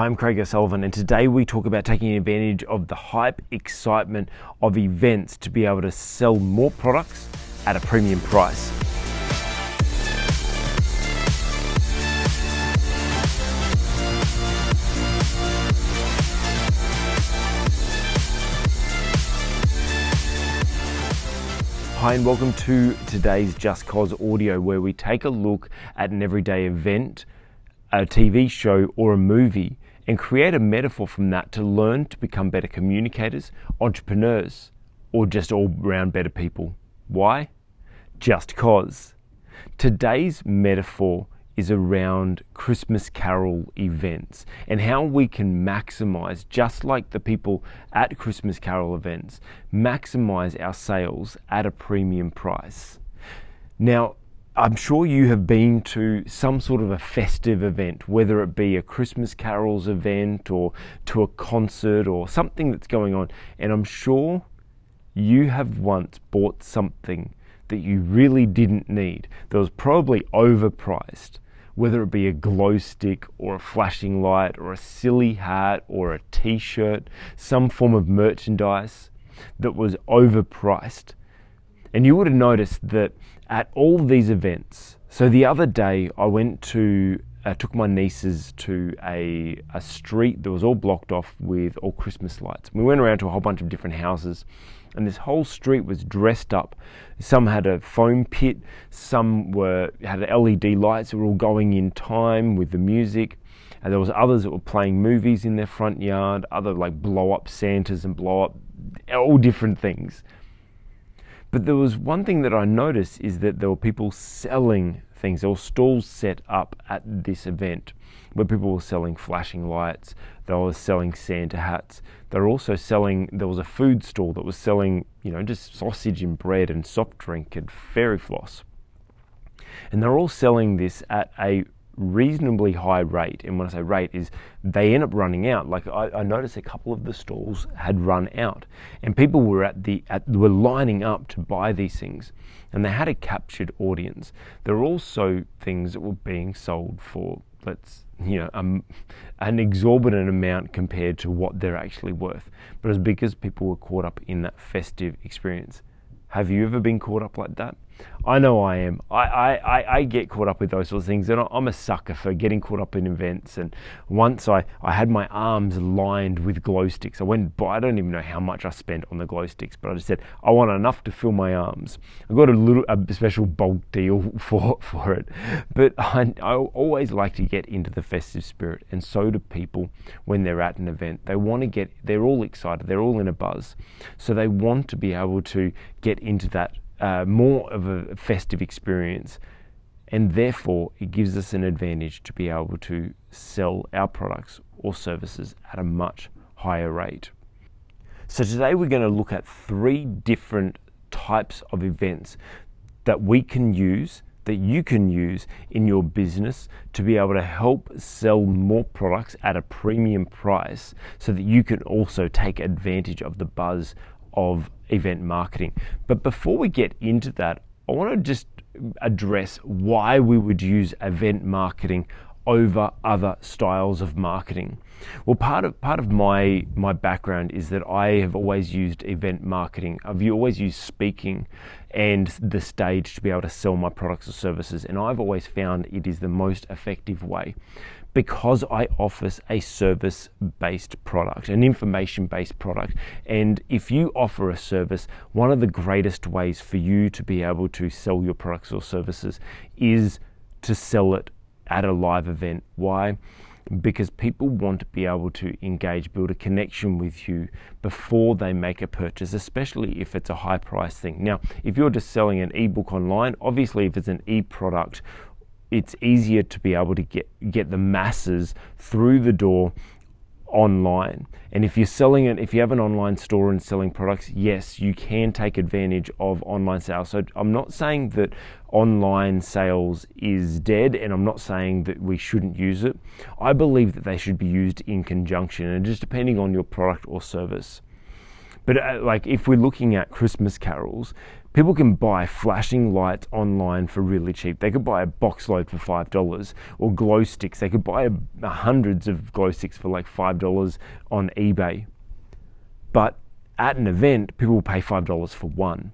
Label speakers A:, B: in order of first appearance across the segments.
A: I'm Craig O'Sullivan, and today we talk about taking advantage of the hype, excitement of events to be able to sell more products at a premium price. Hi, and welcome to today's justCOS audio, where we take a look at an everyday event, a TV show, or a movie and create a metaphor from that to learn to become better communicators, entrepreneurs, or just all round better people. Why? Just cause. Today's metaphor is around Christmas Carol events and how we can maximize, just like the people at Christmas Carol events, maximize our sales at a premium price. Now, I'm sure you have been to some sort of a festive event, whether it be a Christmas carols event or to a concert or something that's going on, and I'm sure you have once bought something that you really didn't need that was probably overpriced, whether it be a glow stick or a flashing light or a silly hat or a t shirt, some form of merchandise that was overpriced. And you would have noticed that at all these events. So the other day, I went to uh, took my nieces to a a street that was all blocked off with all Christmas lights. We went around to a whole bunch of different houses, and this whole street was dressed up. Some had a foam pit, some were had LED lights that were all going in time with the music. And there was others that were playing movies in their front yard, other like blow up Santas and blow up all different things. But there was one thing that I noticed is that there were people selling things. There were stalls set up at this event where people were selling flashing lights. They were selling Santa hats. They were also selling. There was a food stall that was selling, you know, just sausage and bread and soft drink and fairy floss. And they're all selling this at a reasonably high rate. And when I say rate, is they end up running out. Like I, I, noticed a couple of the stalls had run out, and people were at the at, were lining up to buy these things, and they had a captured audience. There are also things that were being sold for let's you know um, an exorbitant amount compared to what they're actually worth. But it's because people were caught up in that festive experience. Have you ever been caught up like that? I know I am. I, I, I get caught up with those sorts of things, and I'm a sucker for getting caught up in events. And once I, I had my arms lined with glow sticks. I went I don't even know how much I spent on the glow sticks, but I just said, I want enough to fill my arms. I got a little a special bulk deal for, for it. But I, I always like to get into the festive spirit, and so do people when they're at an event. They want to get, they're all excited, they're all in a buzz. So they want to be able to get into that uh, more of a festive experience, and therefore it gives us an advantage to be able to sell our products or services at a much higher rate. So, today we're going to look at three different types of events that we can use, that you can use in your business to be able to help sell more products at a premium price so that you can also take advantage of the buzz of event marketing. But before we get into that, I want to just address why we would use event marketing over other styles of marketing. Well, part of part of my my background is that I have always used event marketing. I've always used speaking and the stage to be able to sell my products or services, and I've always found it is the most effective way because I offer a service based product, an information based product. And if you offer a service, one of the greatest ways for you to be able to sell your products or services is to sell it at a live event. Why? Because people want to be able to engage, build a connection with you before they make a purchase, especially if it's a high price thing. Now, if you're just selling an ebook online, obviously, if it's an e product it's easier to be able to get get the masses through the door online. And if you're selling it, if you have an online store and selling products, yes, you can take advantage of online sales. So I'm not saying that online sales is dead, and I'm not saying that we shouldn't use it. I believe that they should be used in conjunction and just depending on your product or service. But uh, like if we're looking at Christmas carols, people can buy flashing lights online for really cheap. They could buy a box load for five dollars, or glow sticks. They could buy hundreds of glow sticks for like five dollars on eBay. But at an event, people will pay five dollars for one.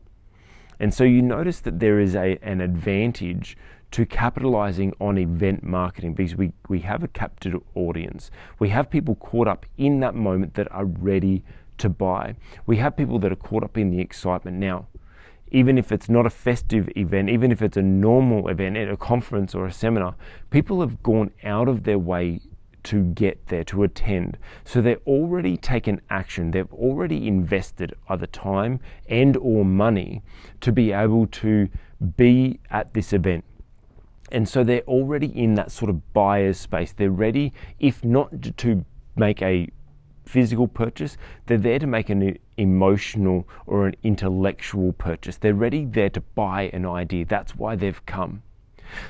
A: And so you notice that there is a, an advantage to capitalizing on event marketing because we, we have a captive audience. We have people caught up in that moment that are ready to buy. We have people that are caught up in the excitement now. Even if it's not a festive event, even if it's a normal event at a conference or a seminar, people have gone out of their way to get there, to attend. So they've already taken action. They've already invested either time and or money to be able to be at this event. And so they're already in that sort of buyer's space. They're ready, if not to make a physical purchase, they're there to make an emotional or an intellectual purchase. They're ready there to buy an idea. That's why they've come.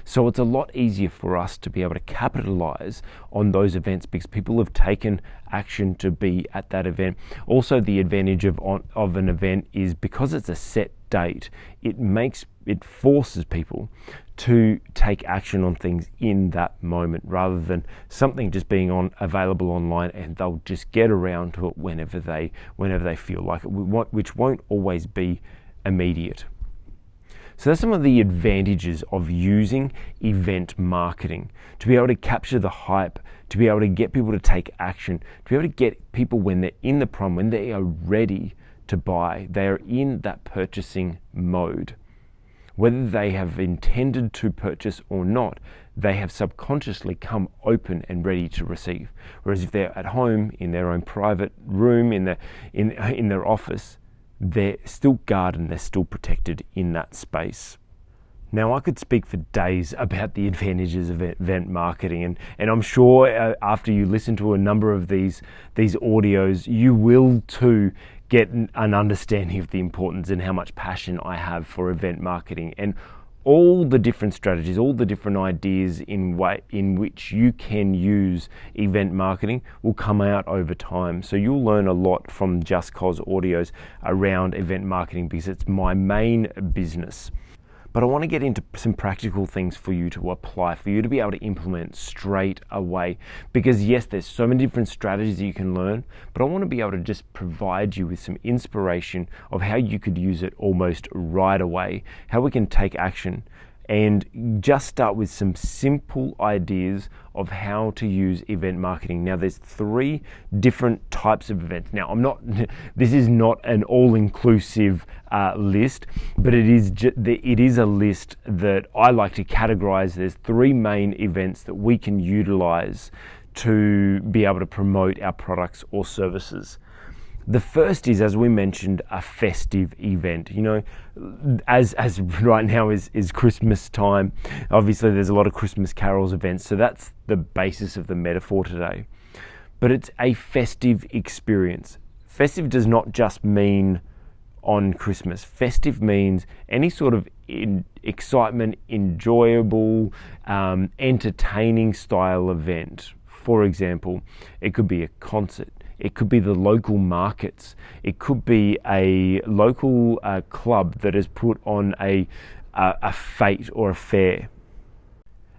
A: So it's a lot easier for us to be able to capitalize on those events because people have taken action to be at that event. Also, the advantage of, of an event is because it's a set date, it makes it forces people to take action on things in that moment rather than something just being on available online and they'll just get around to it whenever they whenever they feel like it which won't always be immediate. So that's some of the advantages of using event marketing. To be able to capture the hype, to be able to get people to take action, to be able to get people when they're in the prom, when they are ready to buy, they are in that purchasing mode. Whether they have intended to purchase or not, they have subconsciously come open and ready to receive. Whereas if they're at home in their own private room, in their, in, in their office, they're still guarded, they're still protected in that space. Now, I could speak for days about the advantages of event marketing, and, and I'm sure uh, after you listen to a number of these, these audios, you will too get an understanding of the importance and how much passion I have for event marketing and all the different strategies, all the different ideas in way in which you can use event marketing will come out over time. So you'll learn a lot from justCOS audios around event marketing because it's my main business. But I want to get into some practical things for you to apply, for you to be able to implement straight away. Because, yes, there's so many different strategies that you can learn, but I want to be able to just provide you with some inspiration of how you could use it almost right away, how we can take action and just start with some simple ideas of how to use event marketing. Now, there's three different types of events. Now, I'm not, this is not an all inclusive uh, list, but it is, it is a list that I like to categorize. There's three main events that we can utilize to be able to promote our products or services. The first is, as we mentioned, a festive event. You know, as as right now is is Christmas time. Obviously, there's a lot of Christmas carols events, so that's the basis of the metaphor today. But it's a festive experience. Festive does not just mean on Christmas. Festive means any sort of in, excitement, enjoyable, um, entertaining style event. For example, it could be a concert it could be the local markets. It could be a local uh, club that has put on a, a, fete or a fair.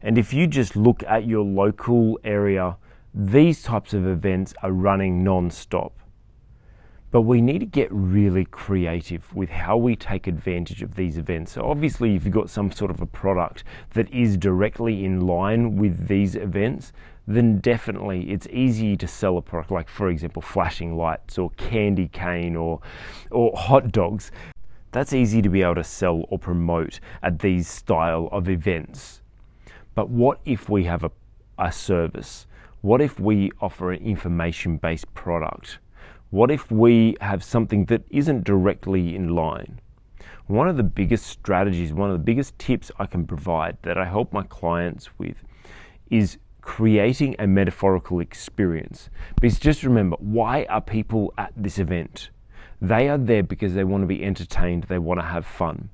A: And if you just look at your local area, these types of events are running non stop. But we need to get really creative with how we take advantage of these events. So, obviously, if you've got some sort of a product that is directly in line with these events, then definitely it's easy to sell a product like, for example, flashing lights or candy cane or, or hot dogs. That's easy to be able to sell or promote at these style of events. But what if we have a, a service? What if we offer an information based product? What if we have something that isn't directly in line? One of the biggest strategies, one of the biggest tips I can provide that I help my clients with is creating a metaphorical experience. Because just remember, why are people at this event? They are there because they want to be entertained, they want to have fun.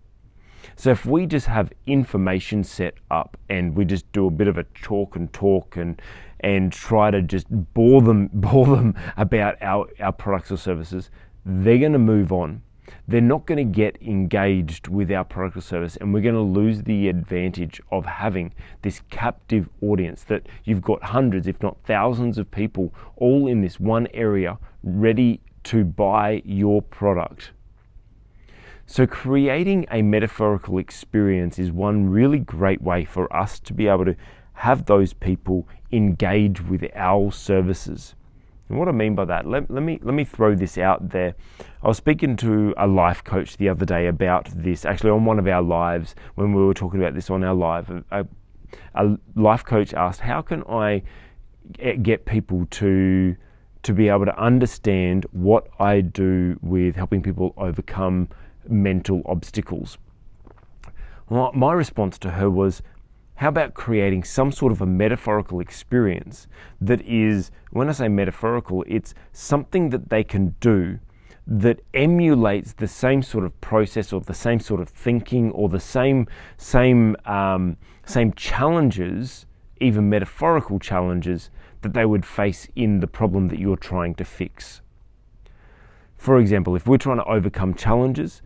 A: So if we just have information set up and we just do a bit of a talk and talk and and try to just bore them bore them about our, our products or services, they're going to move on. They're not going to get engaged with our product or service, and we're going to lose the advantage of having this captive audience that you've got hundreds, if not thousands, of people all in this one area ready to buy your product. So, creating a metaphorical experience is one really great way for us to be able to have those people engage with our services. And what I mean by that, let, let, me let me throw this out there. I was speaking to a life coach the other day about this, actually on one of our lives when we were talking about this on our live. A, a life coach asked, "How can I get people to to be able to understand what I do with helping people overcome mental obstacles?" My response to her was, how about creating some sort of a metaphorical experience that is, when I say metaphorical, it's something that they can do that emulates the same sort of process or the same sort of thinking or the same same um, same challenges, even metaphorical challenges that they would face in the problem that you're trying to fix. For example, if we're trying to overcome challenges,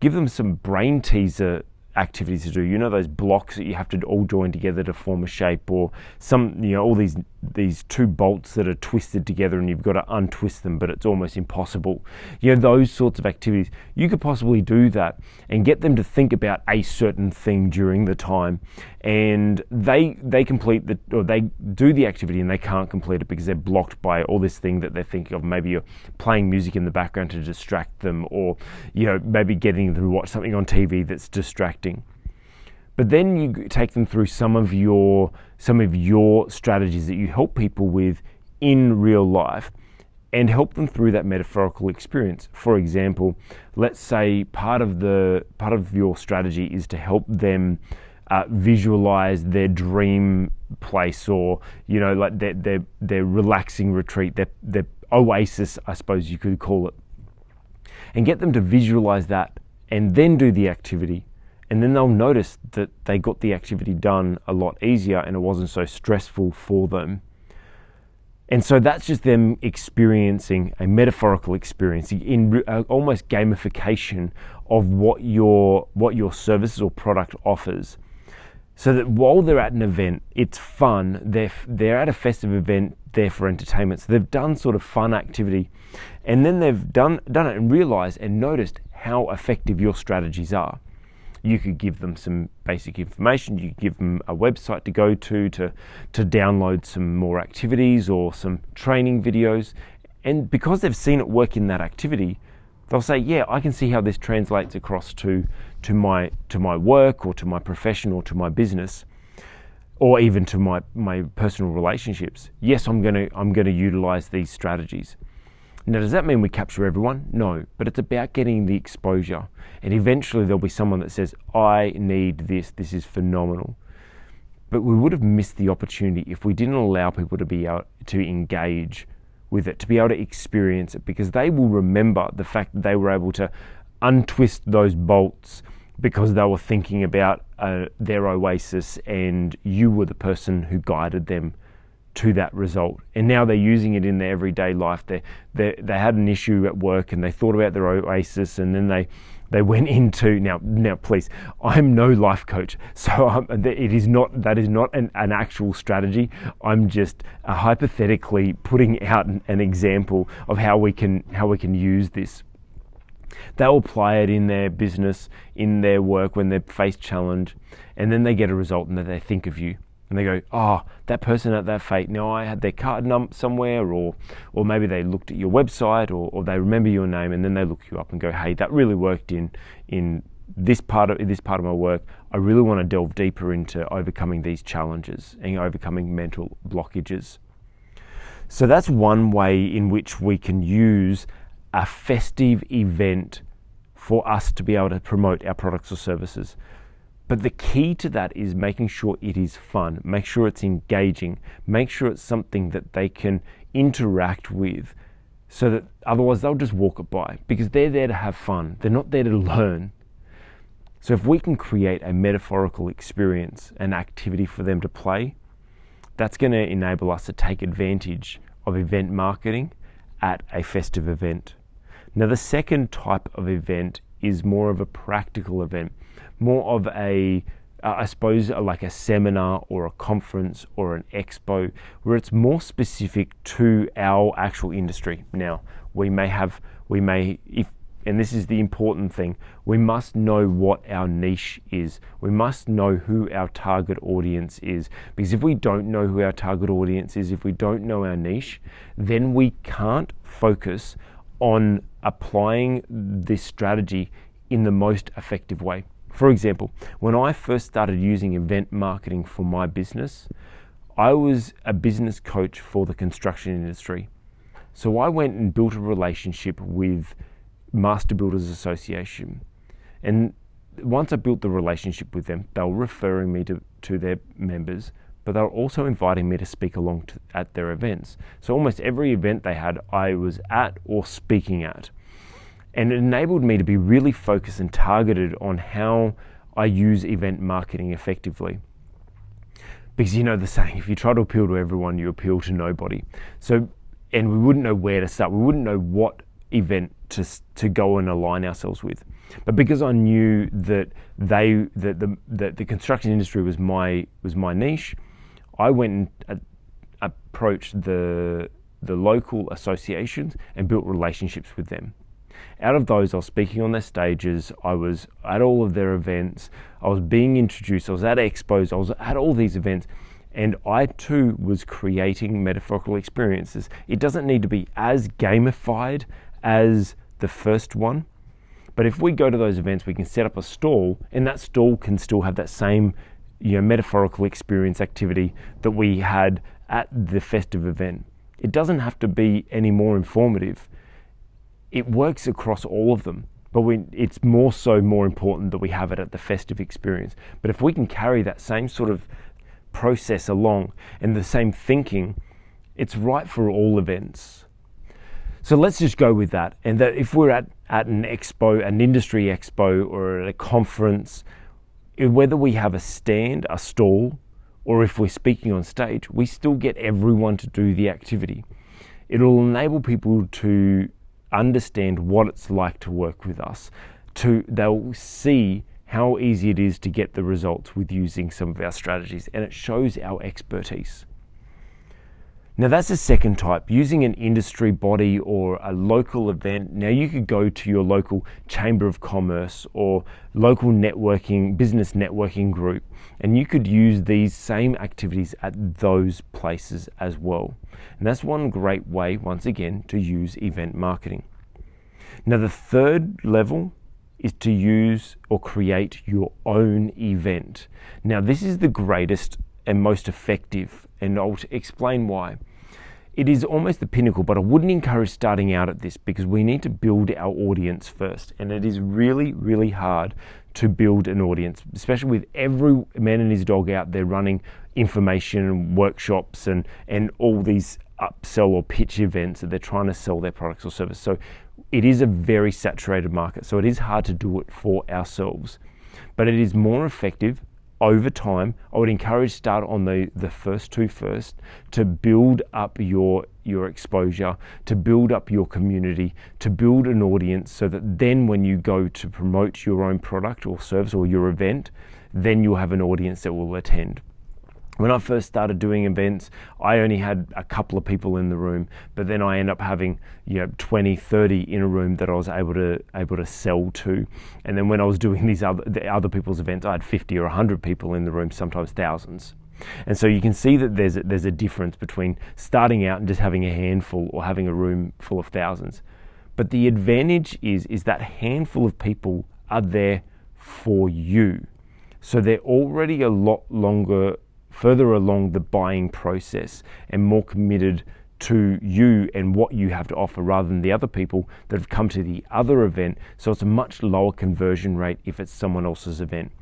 A: give them some brain teaser activities to do. You know those blocks that you have to all join together to form a shape, or some you know all these these two bolts that are twisted together and you've got to untwist them, but it's almost impossible. You know those sorts of activities. You could possibly do that and get them to think about a certain thing during the time, and they they complete the or they do the activity and they can't complete it because they're blocked by all this thing that they're thinking of. Maybe you're playing music in the background to distract them, or you know maybe getting them to watch something on TV that's distracting. But then you take them through some of your some of your strategies that you help people with in real life and help them through that metaphorical experience. For example, let's say part of the part of your strategy is to help them uh, visualize their dream place or you know like their their, their relaxing retreat, their their oasis, I suppose you could call it, and get them to visualize that and then do the activity. And then they'll notice that they got the activity done a lot easier and it wasn't so stressful for them. And so that's just them experiencing a metaphorical experience in uh, almost gamification of what your what your services or product offers so that while they're at an event, it's fun. They're they're at a festive event there for entertainment. So they've done sort of fun activity, and then they've done done it and realised and noticed how effective your strategies are. You could give them some basic information. You give them a website to go to to to download some more activities or some training videos, and because they've seen it work in that activity, they'll say, "Yeah, I can see how this translates across to to my to my work or to my profession or to my business." Or even to my, my personal relationships. Yes, I'm gonna I'm gonna utilize these strategies. Now, does that mean we capture everyone? No, but it's about getting the exposure. And eventually there'll be someone that says, I need this, this is phenomenal. But we would have missed the opportunity if we didn't allow people to be able to engage with it, to be able to experience it, because they will remember the fact that they were able to untwist those bolts because they were thinking about uh, their oasis and you were the person who guided them to that result. And now they're using it in their everyday life. They, they, they had an issue at work and they thought about their oasis and then they, they went into now now please i'm no life coach so um, it is not that is not an, an actual strategy i'm just uh, hypothetically putting out an, an example of how we can how we can use this they'll apply it in their business in their work when they face challenge and then they get a result and they think of you and they go, oh, that person at that fete, now I had their card number somewhere, or or maybe they looked at your website, or, or they remember your name, and then they look you up and go, hey, that really worked in in this part of this part of my work. I really want to delve deeper into overcoming these challenges and overcoming mental blockages. So that's one way in which we can use a festive event for us to be able to promote our products or services. But the key to that is making sure it is fun, make sure it's engaging, make sure it's something that they can interact with so that otherwise they'll just walk it by because they're there to have fun. They're not there to learn. So if we can create a metaphorical experience, an activity for them to play, that's going to enable us to take advantage of event marketing at a festive event. Now, the second type of event is more of a practical event, more of a uh, I suppose like a seminar or a conference or an expo where it's more specific to our actual industry. Now, we may have, we may, if, and this is the important thing, we must know what our niche is. We must know who our target audience is. Because if we don't know who our target audience is, if we don't know our niche, then we can't focus on applying this strategy in the most effective way. For example, when I first started using event marketing for my business, I was a business coach for the construction industry. So I went and built a relationship with Master Builders Association. And once I built the relationship with them, they were referring me to, to their members, but they were also inviting me to speak along to, at their events. So almost every event they had, I was at or speaking at. And it enabled me to be really focused and targeted on how I use event marketing effectively. Because you know the saying, if you try to appeal to everyone, you appeal to nobody. So, and we wouldn't know where to start. We wouldn't know what event to, to go and align ourselves with. But because I knew that they that the that the construction industry was my was my niche, I went and uh, approached the the local associations and built relationships with them. Out of those, I was speaking on their stages, I was at all of their events, I was being introduced, I was at expos, I was at all these events, and I too was creating metaphorical experiences. It doesn't need to be as gamified as the first one, but if we go to those events, we can set up a stall, and that stall can still have that same you know, metaphorical experience activity that we had at the festive event. It doesn't have to be any more informative it works across all of them. But we, it's more so more important that we have it at the festive experience. But if we can carry that same sort of process along and the same thinking, it's right for all events. So let's just go with that. And that if we're at, at an expo, an industry expo, or at a conference, whether we have a stand, a stall, or if we're speaking on stage, we still get everyone to do the activity. It'll enable people to understand what it's like to work with us. To they'll see how easy it is to get the results with using some of our strategies, and it shows our expertise. Now, that's the second type, using an industry body or a local event. Now, you could go to your local chamber of commerce or local networking, business networking group, and you could use these same activities at those places as well. And that's one great way, once again, to use event marketing. Now, the third level is to use or create your own event. Now, this is the greatest and most effective, and I'll explain why it is almost the pinnacle, but I wouldn't encourage starting out at this because we need to build our audience first. And it is really, really hard to build an audience, especially with every man and his dog out there running information workshops and, and all these upsell or pitch events that they're trying to sell their products or service. So it is a very saturated market. So it is hard to do it for ourselves. But it is more effective over time, I would encourage start on the, the first two first to build up your your exposure, to build up your community, to build an audience so that then when you go to promote your own product or service or your event, then you'll have an audience that will attend. When I first started doing events, I only had a couple of people in the room, but then I end up having you know 20, 30 in a room that I was able to able to sell to. And then when I was doing these other the other people's events, I had 50 or 100 people in the room, sometimes thousands. And so you can see that there's a, there's a difference between starting out and just having a handful or having a room full of thousands. But the advantage is is that handful of people are there for you. So they're already a lot longer further along the buying process and more committed to you and what you have to offer rather than the other people that have come to the other event. So it's a much lower conversion rate if it's someone else's event.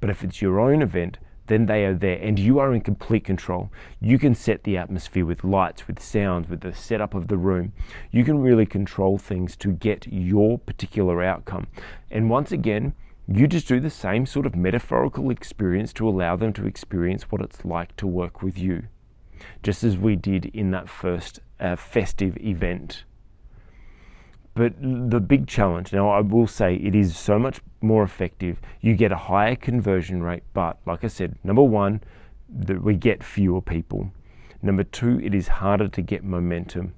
A: But if it's your own event, then they are there and you are in complete control. You can set the atmosphere with lights, with sounds, with the setup of the room. You can really control things to get your particular outcome. And once again, you just do the same sort of metaphorical experience to allow them to experience what it's like to work with you, just as we did in that first uh, festive event. But the big challenge, now I will say it is so much more effective. You get a higher conversion rate, but like I said, number one, that we get fewer people. Number two, it is harder to get momentum.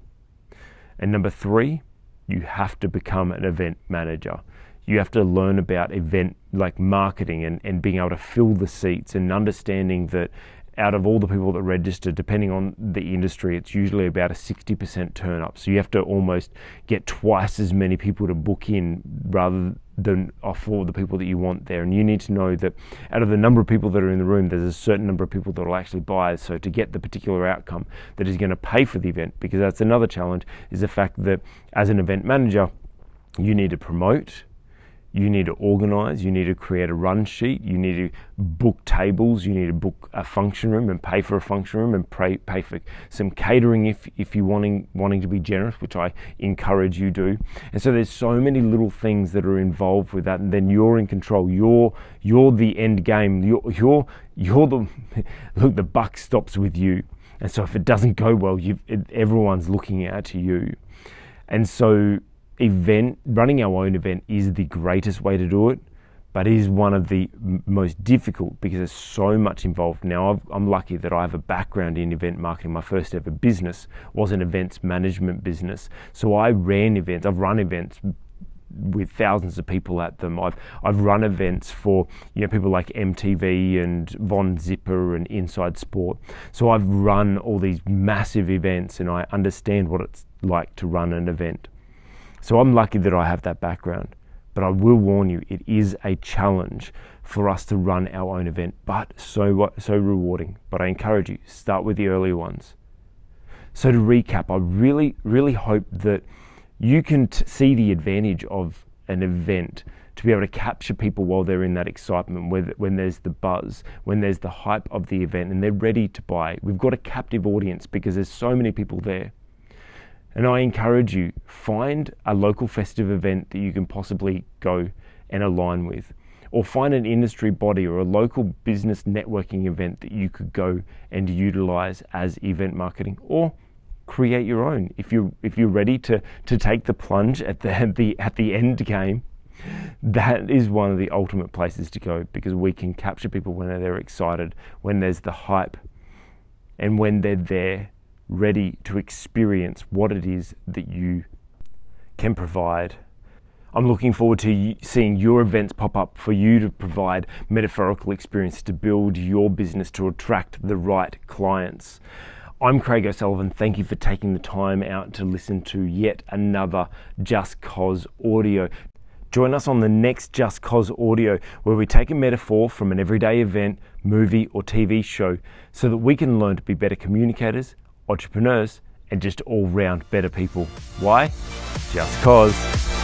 A: And number three, you have to become an event manager. You have to learn about event like marketing and, and being able to fill the seats and understanding that out of all the people that register, depending on the industry, it's usually about a 60% turn up. So you have to almost get twice as many people to book in rather than for the people that you want there. And you need to know that out of the number of people that are in the room, there's a certain number of people that will actually buy. So to get the particular outcome that is going to pay for the event, because that's another challenge, is the fact that as an event manager, you need to promote you need to organize, you need to create a run sheet, you need to book tables, you need to book a function room and pay for a function room and pay, pay for some catering if, if you're wanting, wanting to be generous, which I encourage you do. And so there's so many little things that are involved with that, and then you're in control. You're, you're the end game. You're, you're, you're the, look, the buck stops with you. And so if it doesn't go well, you everyone's looking out to you. And so event, running our own event is the greatest way to do it, but is one of the most difficult because there's so much involved. Now, i am lucky that I have a background in event marketing. My first ever business was an events management business. So I ran events, I've run events with thousands of people at them. I've I've run events for you know people like MTV and Von Zipper and Inside Sport. So I've run all these massive events and I understand what it's like to run an event. So I'm lucky that I have that background. But I will warn you, it is a challenge for us to run our own event, but so so rewarding. But I encourage you, start with the early ones. So to recap, I really really hope that you can t- see the advantage of an event to be able to capture people while they're in that excitement, when, when there's the buzz, when there's the hype of the event, and they're ready to buy. We've got a captive audience because there's so many people there. And I encourage you, find a local festive event that you can possibly go and align with. Or find an industry body or a local business networking event that you could go and utilize as event marketing. Or create your own. If you if you're ready to to take the plunge at the the at the end game, that is one of the ultimate places to go because we can capture people when they're excited, when there's the hype, and when they're there ready to experience what it is that you can provide. I'm looking forward to seeing your events pop up for you to provide metaphorical experience to build your business to attract the right clients. I'm Craig O'Sullivan. Thank you for taking the time out to listen to yet another justCOS audio. Join us on the next justCOS audio, where we take a metaphor from an everyday event, movie, or TV show so that we can learn to be better communicators entrepreneurs, and just all round better people. Why? Just cause.